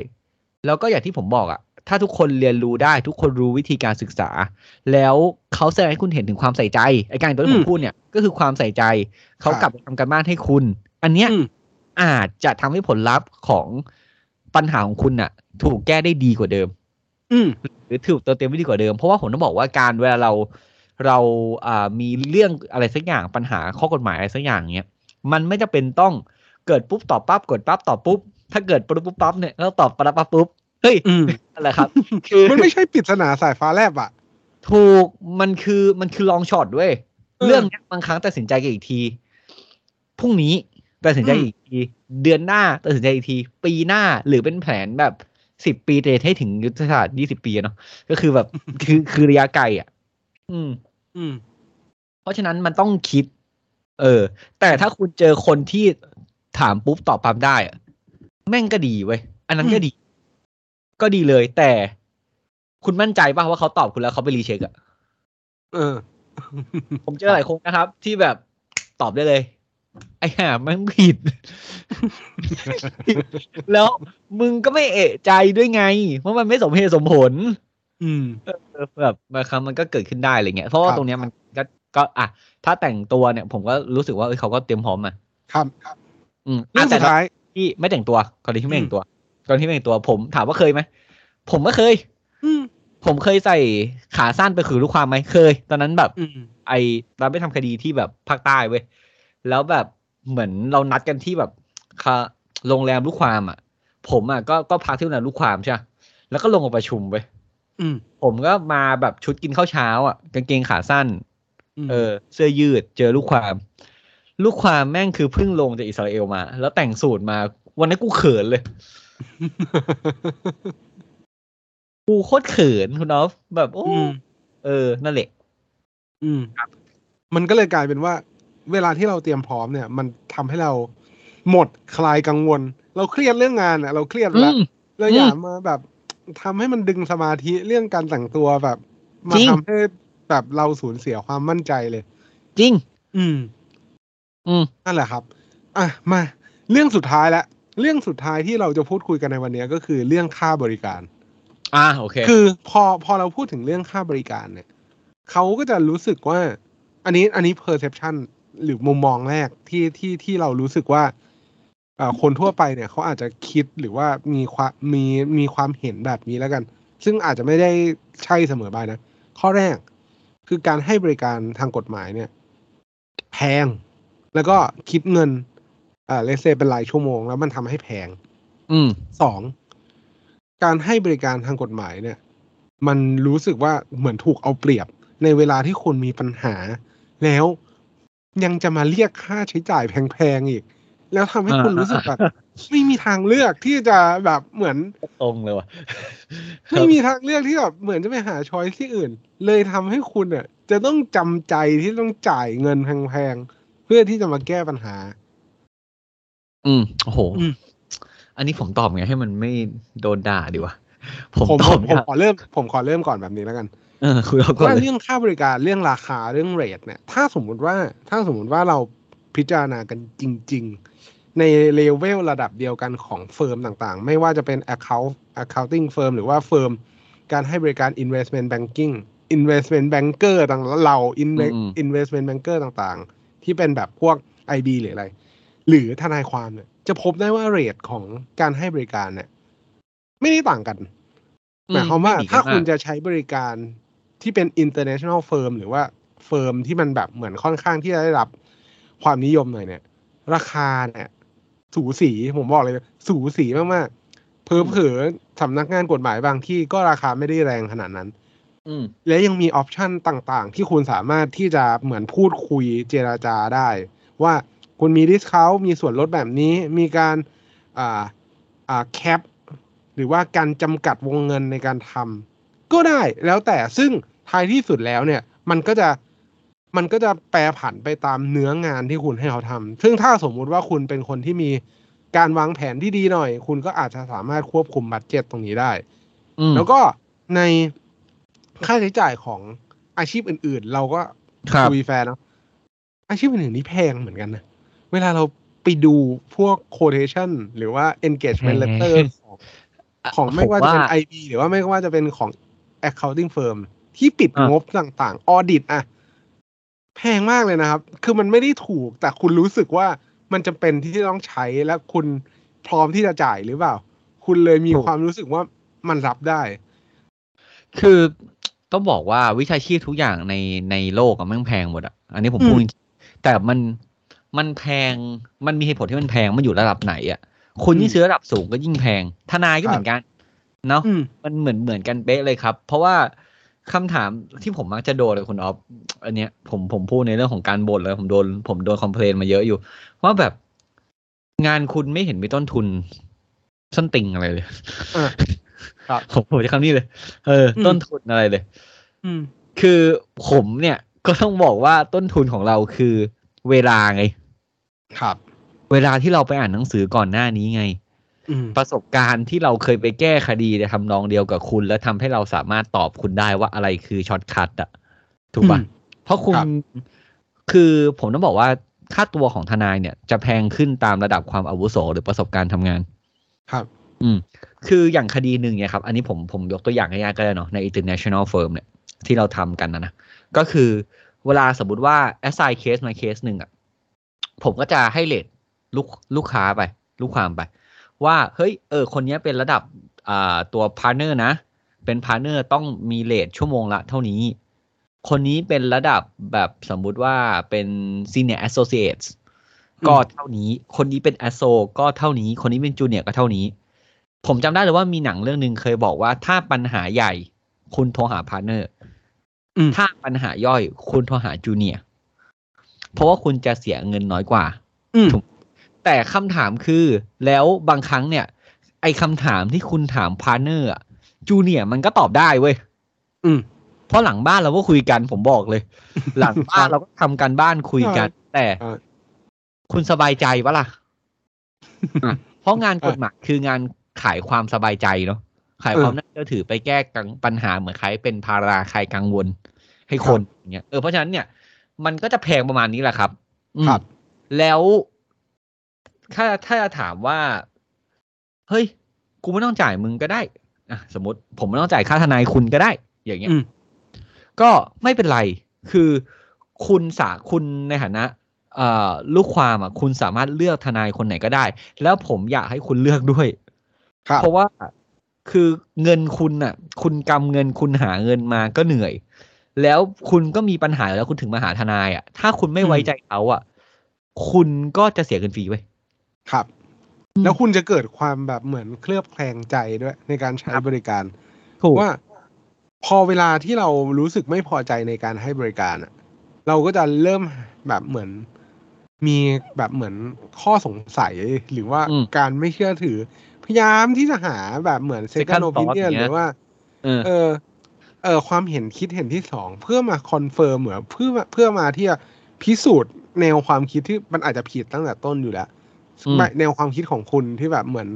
แล้วก็อย่างที่ผมบอกอะถ้าทุกคนเรียนรู้ได้ ทุกคนรู้วิธีการศึกษา แล้วเขาแสดงให้คุณเห็นถึงความใส่ใจไอ้การตัวที่ผอืมมพูดเนี่ยก็คือความใส่ใจเขาครับกลับไปทำการบ้านให้คุณ อันเนี้ยอืมอาจจะทำให้ผลลัพธ์ของปัญหาของคุณน่ะ ถูกแก้ได้ดีกว่าเดิม อืมหรือถูกเติมเต็มได้ดีกว่าเดิม เพราะว่าผมต้องบอกว่าการเวลาเราเราอ่ามีเรื่องอะไรสักอย่างปัญหาข้อกฎหมายอะไรสักอย่างเนี้ย มันไม่จำเป็นต้องเกิดปุ๊บตอบปั๊บกดปั๊บตอบปุ๊บ ถ้าเกิดปุ๊บปุ๊บปั๊บเนี่ยแล้วตอบปั๊บปั๊บปุ๊บเฮ้ยอืมนั่นแหละครับ คือมันไม่ใช่ปริศนาสายฟ้าแลบอะ ถูกมันคือมันคือ long shot ด้วยเออเรื่องเนี้ยบางครั้งตัดสินใจกันอีกทีพรุ่งนี้ตัดสินใจอืมอีกที เดือนหน้าตัดสินใจอีกที ปีหน้าหรือเป็นแผนแบบสิบปีแต่ให้ถึงยุทธศาสตร์ยี่สิบปีอะเนาะก็คือแบบคือคือระยะไกลอะ อืม อืม เพราะฉะนั้นมันต้องคิด เออ แต่ถ้าคุณเจอคนที่ถามปุ๊บตอบปั๊บได้อะแม่งก็ดีเว้ยอันนั้นก็อืมดี ก็ดีเลย แต่คุณมั่นใจป่ะว่าเขาตอบคุณแล้วเขาไปรีเช็คอะเออ ผมเจอหลายคนนะครับ ที่แบบตอบได้เลย ไอ้ห่าแม่งผิด แล้วมึงก็ไม่เอะใจด้วยไงว่ามันไม่สมเหตุสมผล อืมเออแบบบางครั้งมันก็เกิดขึ้นได้อะไรเงี้ยเพราะว่าครับตรงเนี้ยมันก็ก็อะ ถ้าแต่งตัวเนี่ย ผมก็รู้สึกว่าเอ้ยเขาก็เตรียมพร้อมมาครับอืมเรื่องอะแต่สุดท้ายที่ไม่แต่งตัวกรณีที่ไม่แต่งตัวกรณีที่ไม่แต่งตัว ผมถามว่าเคยไหมผมก็เคย อืมผมเคยใส่ขาสั้นไปคือลูกความไหมเคย ตอนนั้นแบบอืมไอเราไปทำคดีที่แบบภาคใต้เว้ยแล้วแบบเหมือนเรานัดกันที่แบบคาโรงแรมลูกความอะ ผมอะก็ก็พักที่โรงแรมลูกความใช่ปะแล้วก็ลงมาประชุมเว้ยอืมผมก็มาแบบชุดกินข้าวเช้า อะ กางเกงขาสั้นม เออ เสื้อยืดเจอลูกความ ลูกความแม่งคือเพิ่งลงจากอิสราเอลมา แล้วแต่งสูตรมา วันนั้นกูเขินเลย กูโคตรเขินคุณนอฟแบบโอ้อืมเออ นั่นแหละอืมมันก็เลยกลายเป็นว่า เวลาที่เราเตรียมพร้อมเนี่ย มันทำให้เราหมดคลายกังวล เราเครียดเรื่องงานอะ เราเครียดอืแล้วมเราอืมอยากมาแบบทำให้มันดึงสมาธิเรื่องการแต่งตัวแบบ มาจริงทำให้ แบบเราสูญเสียความมั่นใจเลย จริง อืม อืมนั่นแหละครับ อะมาเรื่องสุดท้ายแล้วเรื่องสุดท้ายที่เราจะพูดคุยกันในวันนี้ก็คือเรื่องค่าบริการ อ่าโอเค คือพอพอเราพูดถึงเรื่องค่าบริการเนี่ยเขาก็จะรู้สึกว่า อันนี้อันนี้ perception หรือมุมมองแรกที่ที่ที่เรารู้สึกว่าเอ่อคนทั่วไปเนี่ยเขาอาจจะคิดหรือว่ามีความมีมีความเห็นแบบนี้แล้วกัน ซึ่งอาจจะไม่ได้ใช่เสมอไปนะ ข้อแรก คือการให้บริการทางกฎหมายเนี่ย แพง แล้วก็คิดเงินอ่าเลเซเป็นรายชั่วโมง แล้วมันทำให้แพง อืมสองการให้บริการทางกฎหมายเนี่ย มันรู้สึกว่าเหมือนถูกเอาเปรียบ ในเวลาที่คุณมีปัญหา แล้วยังจะมาเรียกค่าใช้จ่ายแพงๆอีก แล้วทำให้คุณอ่ารู้สึกแบบ ไม่มีทางเลือกที่จะแบบเหมือนตรงเลยว่ะไม่มีทางเลือกที่แบบเหมือนจะไปหาช้อยที่อื่น เลยทำให้คุณอะจะต้องจำใจที่ต้องจ่ายเงินแพงๆเพื่อที่จะมาแก้ปัญหา อืมโอ้โหอืมอันนี้ผมตอบไงให้มันไม่โดนด่าดีวะผมผมตผอบมไงผมขอเริ่ม ผมขอเริ่มก่อนแบบนี้แล้วกันเออคุณเอาก่อนว่าเลยเรื่องค่าบริการเรื่องราคาเรื่องเรทเนี่ย ถ้าสมมุติว่าถ้าสมมุติว่าเราพิจารณากันจริง ๆ ในเลเวลระดับเดียวกันของ firm ต่างๆ ไม่ว่าจะเป็น account accounting firm หรือว่า firm การให้บริการ investment banking investment banker ต่างๆเรา inve- อืม investment banker ต่างๆ ที่เป็นแบบพวก IB หรืออะไร หรือทนายความเนี่ยจะพบได้ว่า rate ของการให้บริการเนี่ย ไม่ได้ต่างกันหมายความว่าไดีถ้าคุณมกจะใช้บริการที่เป็น international firm หรือว่า firm ที่มันแบบเหมือนค่อนข้างที่จะได้รับความนิยมหน่อยเนี่ย ราคาเนี่ย สูสีผมบอกเลย สูสีมากๆเพอเผลอๆสำนักงานกฎหมายบางที่ก็ราคาไม่ได้แรงขนาดนั้นอืมและยังมี option ต่างๆ ที่คุณสามารถที่จะเหมือนพูดคุยเจราจาได้ ว่าคุณมี discount มีส่วนลดแบบนี้มีการอ่าอ่า capหรือว่าการจำกัดวงเงินในการทำก็ได้แล้วแต่ซึ่งท้ายที่สุดแล้วเนี่ย มันก็จะ มันก็จะแปรผันไปตามเนื้องานที่คุณให้เขาทำซึ่งถ้าสมมุติว่าคุณเป็นคนที่มีการวางแผนที่ดีหน่อย คุณก็อาจจะสามารถควบคุมบัตเจ็ตตรงนี้ได้อืมแล้วก็ในค่าใช้จ่ายของอาชีพอื่น ๆ เราก็ครับคุยแฟร์เนาะอาชีพอื่นๆนี่แพงเหมือนกันนะ เวลาเราไปดูพวก quotation หรือว่า engagement แพง letter ของของไม่ว่าจะเป็นผม IB หรือว่าไม่ว่าจะเป็นของ accounting firm ที่ปิดอะงบต่างๆ audit อะ แพงมากเลยนะครับ คือมันไม่ได้ถูก แต่คุณรู้สึกว่ามันจะเป็นที่ต้องใช้และคุณพร้อมที่จะจ่ายหรือเปล่า คุณเลยมีความรู้สึกว่ามันรับได้ คือต้องบอกว่าวิชาชีพทุกอย่างในในโลกอะมันแพงหมดอะอันนี้ผมอืมพูดจริงๆแต่มันมันแพงมันมีเหตุผลที่มันแพงมันอยู่ระดับไหนอะคุณยิ่งซื้อระดับสูงก็ยิ่งแพง ทนายก็เหมือนกัน เนาะอืมมันเหมือนเหมือนกันเป๊ะเลยครับ เพราะว่า คำถามที่ผมมักจะโดนเลยคุณออฟอันเนี้ยผมผมพูดในเรื่องของการบ่นเลยผมโดนผมโดนคอมเพลนมาเยอะอยู่ ว่าแบบงานคุณไม่เห็นมีต้นทุนส้นติงอะไรเลยอะครับผมผมจะคำนี้เลย เอออืมต้นทุนอะไรเลยอืมคือผมเนี่ย ก็ต้องบอกว่าต้นทุนของเราคือเวลาไง ครับ เวลาที่เราไปอ่านหนังสือก่อนหน้านี้ไงอืม ประสบการณ์ที่เราเคยไปแก้คดีในทำนองเดียวกับคุณ แล้วทำให้เราสามารถตอบคุณได้ว่าอะไรคือ shortcut อะถูกปะอืมเพราะคุณครับคือผมต้องบอกว่าค่าตัวของทนายเนี่ย จะแพงขึ้นตามระดับความอาวุโสหรือประสบการณ์ทำงาน ครับ อืม คืออย่างคดีหนึ่งเนี่ยครับ อันนี้ผมผมยกตัวอย่างง่ายๆก็ได้เนาะใน international firm เนี่ยที่เราทำกันนะนะ ก็คือเวลาสมมติว่า assign case มาเคสหนึ่งอะผมก็จะให้เลทลูกลูกค้าไป ลูกความไป ว่าเฮ้ยเออคนเนี้ยเป็นระดับอ่าตัว partner นะ เป็น partner ต้องมีเลทชั่วโมงละเท่านี้ คนนี้เป็นระดับแบบสมมุติว่าเป็น senior associates ก็เท่านี้ คนนี้เป็น asso ก็เท่านี้ คนนี้เป็น junior ก็เท่านี้ ผมจำได้เลยว่ามีหนังเรื่องหนึ่งเคยบอกว่าถ้าปัญหาใหญ่คุณโทรหา partner อืมถ้าปัญหาย่อยคุณโทรหา junior เพราะว่าคุณจะเสียเงินน้อยกว่าอืมถูก แต่คำถามคือแล้วบางครั้งเนี่ย ไอ้คำถามที่คุณถาม partner junior มันก็ตอบได้เว้ยอืมเพราะหลังบ้านเราก็คุยกันผมบอกเลย หลังบ้านเราก็ทำกันบ้านคุยกัน แต่ใช่คุณสบายใจปะล่ะเพราะงานกฎหมายคืองานขายความสบายใจเนาะขายความน่าเชื่อถือไปแก้กังปัญหาเหมือนใครเป็นภาราใครกังวล ให้คนอย่างเงี้ยเออเพราะฉะนั้นเนี่ย มันก็จะแพงประมาณนี้แหละครับอืมครับ แล้ว ถ้าถ้าจะถามว่า เฮ้ย กูไม่ต้องจ่ายมึงก็ได้อะสมมติผมไม่ต้องจ่ายค่าทนายคุณก็ได้ อย่างเงี้ยอืมก็ไม่เป็นไร คือคุณสาคุณในฐานะเอ่อลูกความอะ คุณสามารถเลือกทนายคนไหนก็ได้ แล้วผมอยากให้คุณเลือกด้วยครับเพราะว่าคือเงินคุณน่ะ คุณกำเงินคุณหาเงินมาก็เหนื่อย แล้วคุณก็มีปัญหาแล้วคุณถึงมาหาทนายอะ ถ้าคุณไม่ไว้ใจเขาอะ คุณก็จะเสียเงินฟรีไว้ย ครับอืมแล้วคุณจะเกิดความแบบเหมือนเคลือบแคลงใจด้วย ในการใช้ครับบริการถูกว่า พอเวลาที่เรารู้สึกไม่พอใจในการให้บริการอะเราก็จะเริ่มแบบเหมือนมีแบบเหมือนข้อสงสัยหรือว่าอืมการไม่เชื่อถือ พยายามที่จะหาแบบเหมือน second Second thought opinion อย่างเงี้ยรือว่าเออเออ เออความเห็นคิดเห็นที่สองเพื่อมา confirm เหมือนเพื่อเพื่อมาที่จะพิสูจน์แนวความคิดที่มันอาจจะผิดตั้งแต่ต้นอยู่แล้วอืมไม่ แนวความคิดของคุณที่แบบเหมือน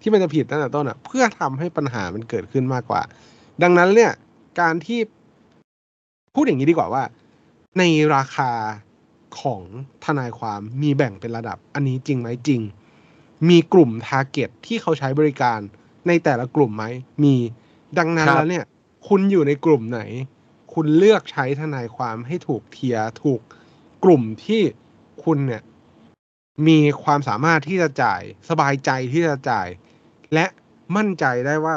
ที่มันจะผิดตั้งแต่ต้นอะ เพื่อทำให้ปัญหามันเกิดขึ้นมากกว่า ดังนั้นเนี่ย การที่พูดอย่างนี้ดีกว่าว่า ในราคาของทนายความมีแบ่งเป็นระดับ อันนี้จริงไหมจริง มีกลุ่ม target ที่เขาใช้บริการในแต่ละกลุ่มไหมมีดังนั้นครับแล้วเนี่ย คุณอยู่ในกลุ่มไหน คุณเลือกใช้ทนายความให้ถูก tier ถูกกลุ่มที่คุณเนี่ย มีความสามารถที่จะจ่ายสบายใจที่จะจ่าย และมั่นใจได้ว่า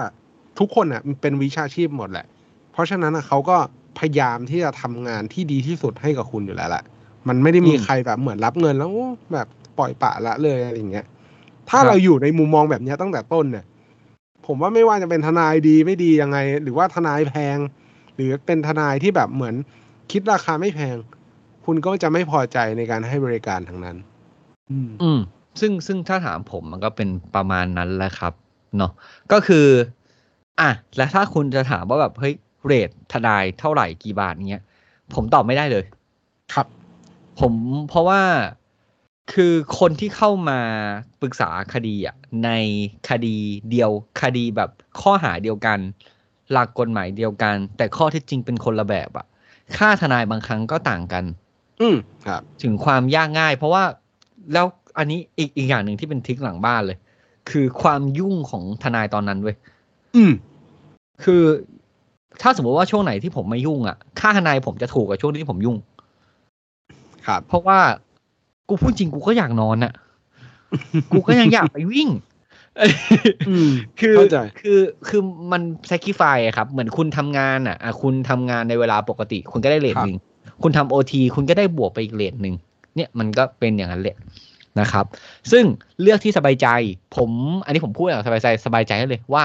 ทุกคนอะมันเป็นวิชาชีพหมดแหละ เพราะฉะนั้นอะเขาก็พยายามที่จะทำงานที่ดีที่สุดให้กับคุณอยู่แล้วแหละมันไม่ได้มีใครแบบเหมือนรับเงินแล้วแบบปล่อยปะละเลยอะไรอย่างเงี้ย ถ้าเราอยู่ในมุมมองแบบนี้ตั้งแต่ต้นเนี่ย ผมว่าไม่ว่าจะเป็นทนายดีไม่ดียังไง หรือว่าทนายแพง หรือเป็นทนายที่แบบเหมือนคิดราคาไม่แพง คุณก็จะไม่พอใจในการให้บริการทั้งนั้น อืมอืม ซึ่งซึ่งถ้าถามผมมันก็เป็นประมาณนั้นแหละครับเนาะก็คือ อะแล้วถ้าคุณจะถามว่าแบบเฮ้ยเรททนายเท่าไหร่กี่บาทเงี้ยผมตอบไม่ได้เลย ครับ ผมเพราะว่าคือคนที่เข้ามาปรึกษาคดีอะในคดีเดียวคดีแบบข้อหาเดียวกัน หลักกฎหมายเดียวกัน แต่ข้อเท็จจริงเป็นคนละแบบอะ ค่าทนายบางครั้งก็ต่างกัน อืมครับ ถึงความยากง่าย เพราะว่า แล้วอันนี้อีกอีกอย่างหนึ่งที่เป็นทริคหลังบ้านเลย คือความยุ่งของทนายตอนนั้นเว้ยอืม คือถ้าสมมติว่าช่วงไหนที่ผมไม่ยุ่งอะ ค่าทนายผมจะถูกกว่าช่วงที่ผมยุ่ง ครับ เพราะว่ากูพูดจริงกูก็อยากนอนอะ กูก็ยังอยากไปวิ่งอืมคือเข้าใจคือคือมัน sacrifice อะครับ เหมือนคุณทำงานอะอะคุณทำงานในเวลาปกติ คุณก็ได้เลทครับหนึ่งคุณทำโอทีคุณก็ได้บวกไปอีกเลทหนึ่ง เนี่ยมันก็เป็นอย่างนั้นแหละนะครับ ซึ่งเลือกที่สบายใจ ผมอันนี้ผมพูดอย่างสบายใจสบายใจได้เลยว่า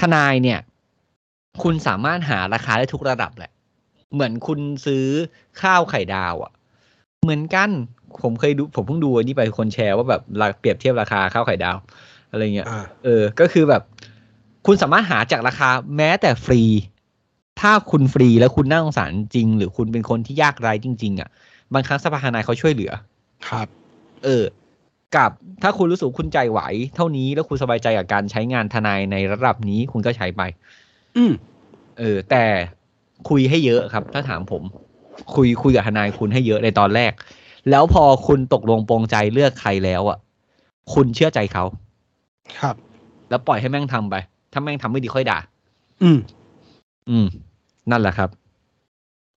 ทนายเนี่ย คุณสามารถหาราคาได้ทุกระดับแหละ เหมือนคุณซื้อข้าวไข่ดาวอะ่ะ เหมือนกันผมเคยดูผมเพิ่งดูอันนี้ไปคนแชร์ว่าแบบราเปรียบเทียบราคาข้าวไข่ดาว อะไรเงี้ยอ่าเออ ก็คือแบบ คุณสามารถหาจากราคาแม้แต่ฟรี ถ้าคุณฟรีแล้วคุณน่าสงสารจริง หรือคุณเป็นคนที่ยากไร้จริง ๆอะ บางครั้งสภาทนายเขาช่วยเหลือ ครับ เออ กับถ้าคุณรู้สึกว่าคุณใจไหว เท่านี้แล้วคุณสบายใจกับการใช้งานทนายในระดับนี้คุณก็ใช้ไป อืมเออ แต่คุยให้เยอะครับ ถ้าถามผม คุยคุยกับทนายคุณให้เยอะในตอนแรก แล้วพอคุณตกลงปรงใจเลือกใครแล้วอะ คุณเชื่อใจเขา ครับ แล้วปล่อยให้แม่งทำไป ถ้าแม่งทำไม่ดีค่อยด่า อืม อืม นั่นแหละครับ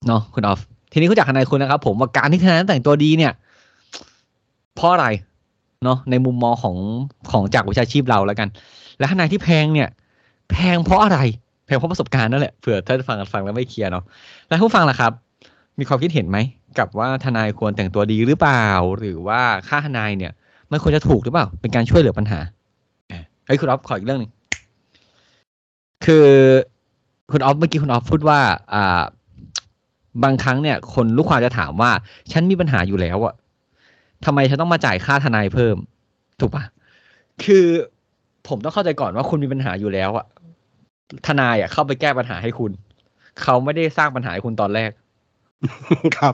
เนาะคุณออฟ ทีนี้คุณจากทนายคุณนะครับ ผมว่าการที่ทนายแต่งตัวดีเนี่ย เพราะอะไรเนาะในมุมมองของของจากวิชาชีพเราแล้วกัน และทนายที่แพงเนี่ย แพงเพราะอะไร แพงเพราะประสบการณ์นั่นแหละเผื่อถ้านฟังฟังแล้วไม่เคลียร์เนาะแล้วผู้ฟังล่ะครับ มีความคิดเห็นไหมกับว่าทนายควรแต่งตัวดีหรือเปล่า หรือว่าค่าทนายเนี่ยมันควรจะถูกหรือเปล่า เป็นการช่วยเหลือปัญหาเฮ้ยคุณออฟขออีกเรื่องหนึ่งคือคุณออฟเมื่อกี้คุณออฟพูดว่า อ่า บางครั้งเนี่ยคนลูกความจะถามว่า ฉันมีปัญหาอยู่แล้วอะทำไมฉันต้องมาจ่ายค่าทนายเพิ่ม ถูกปะคือผมต้องเข้าใจก่อนว่าคุณมีปัญหาอยู่แล้วอะทนายอะเข้าไปแก้ปัญหาให้คุณ เขาไม่ได้สร้างปัญหาให้คุณตอนแรก ครับ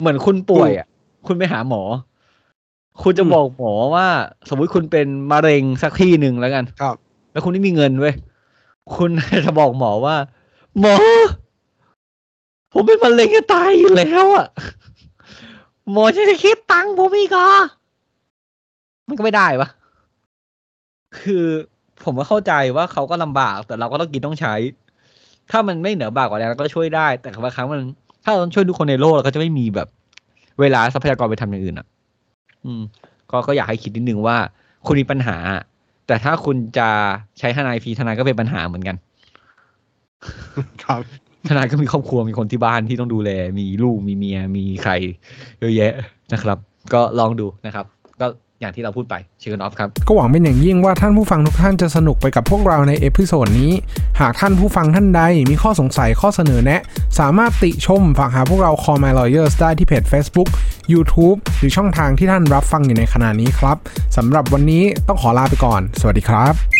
เหมือนคุณป่วยอะคุณไปหาหมอ คุณจะบอกหมอว่า สมมุติคุณเป็นมะเร็งสักที่หนึ่งแล้วกัน ครับ แล้วคุณไม่มีเงินเว้ย คุณจะบอกหมอว่า หมอ ผมเป็นมะเร็งจะตายอยู่แล้วอะหมอจะคิดตังค์ผมอีกอมันก็ไม่ได้ปะคือผมก็เข้าใจว่าเขาก็ลำบาก แต่เราก็ต้องกินต้องใช้ ถ้ามันไม่เหนือบากกว่านั้นเราก็ช่วยได้ แต่บางครั้งมัน ถ้าเราต้องช่วยทุกคนในโลกเราก็จะไม่มีแบบ เวลาทรัพยากรไปทำอย่างอื่นอะ อืม ก็ก็อยากให้คิดนิดนึงว่า คุณมีปัญหา แต่ถ้าคุณจะใช้ทนายฟรีทนายก็เป็นปัญหาเหมือนกัน ครับ ทนายก็มีครอบครัวมีคนที่บ้านที่ต้องดูแล มีลูกมีเมียมีใครเยอะแยะนะครับ ก็ลองดูนะครับ ก็อย่างที่เราพูดไปเชิญออฟครับ ก็หวังเป็นอย่างยิ่งว่าท่านผู้ฟังทุกท่านจะสนุกไปกับพวกเราใน episode นี้ หากท่านผู้ฟังท่านใดมีข้อสงสัยข้อเสนอแนะ สามารถติชมฝากหาพวกเรา Call My Lawyers ได้ที่เพจ Facebook YouTube หรือช่องทางที่ท่านรับฟังอยู่ในขณะนี้ครับสำหรับวันนี้ต้องขอลาไปก่อน สวัสดีครับ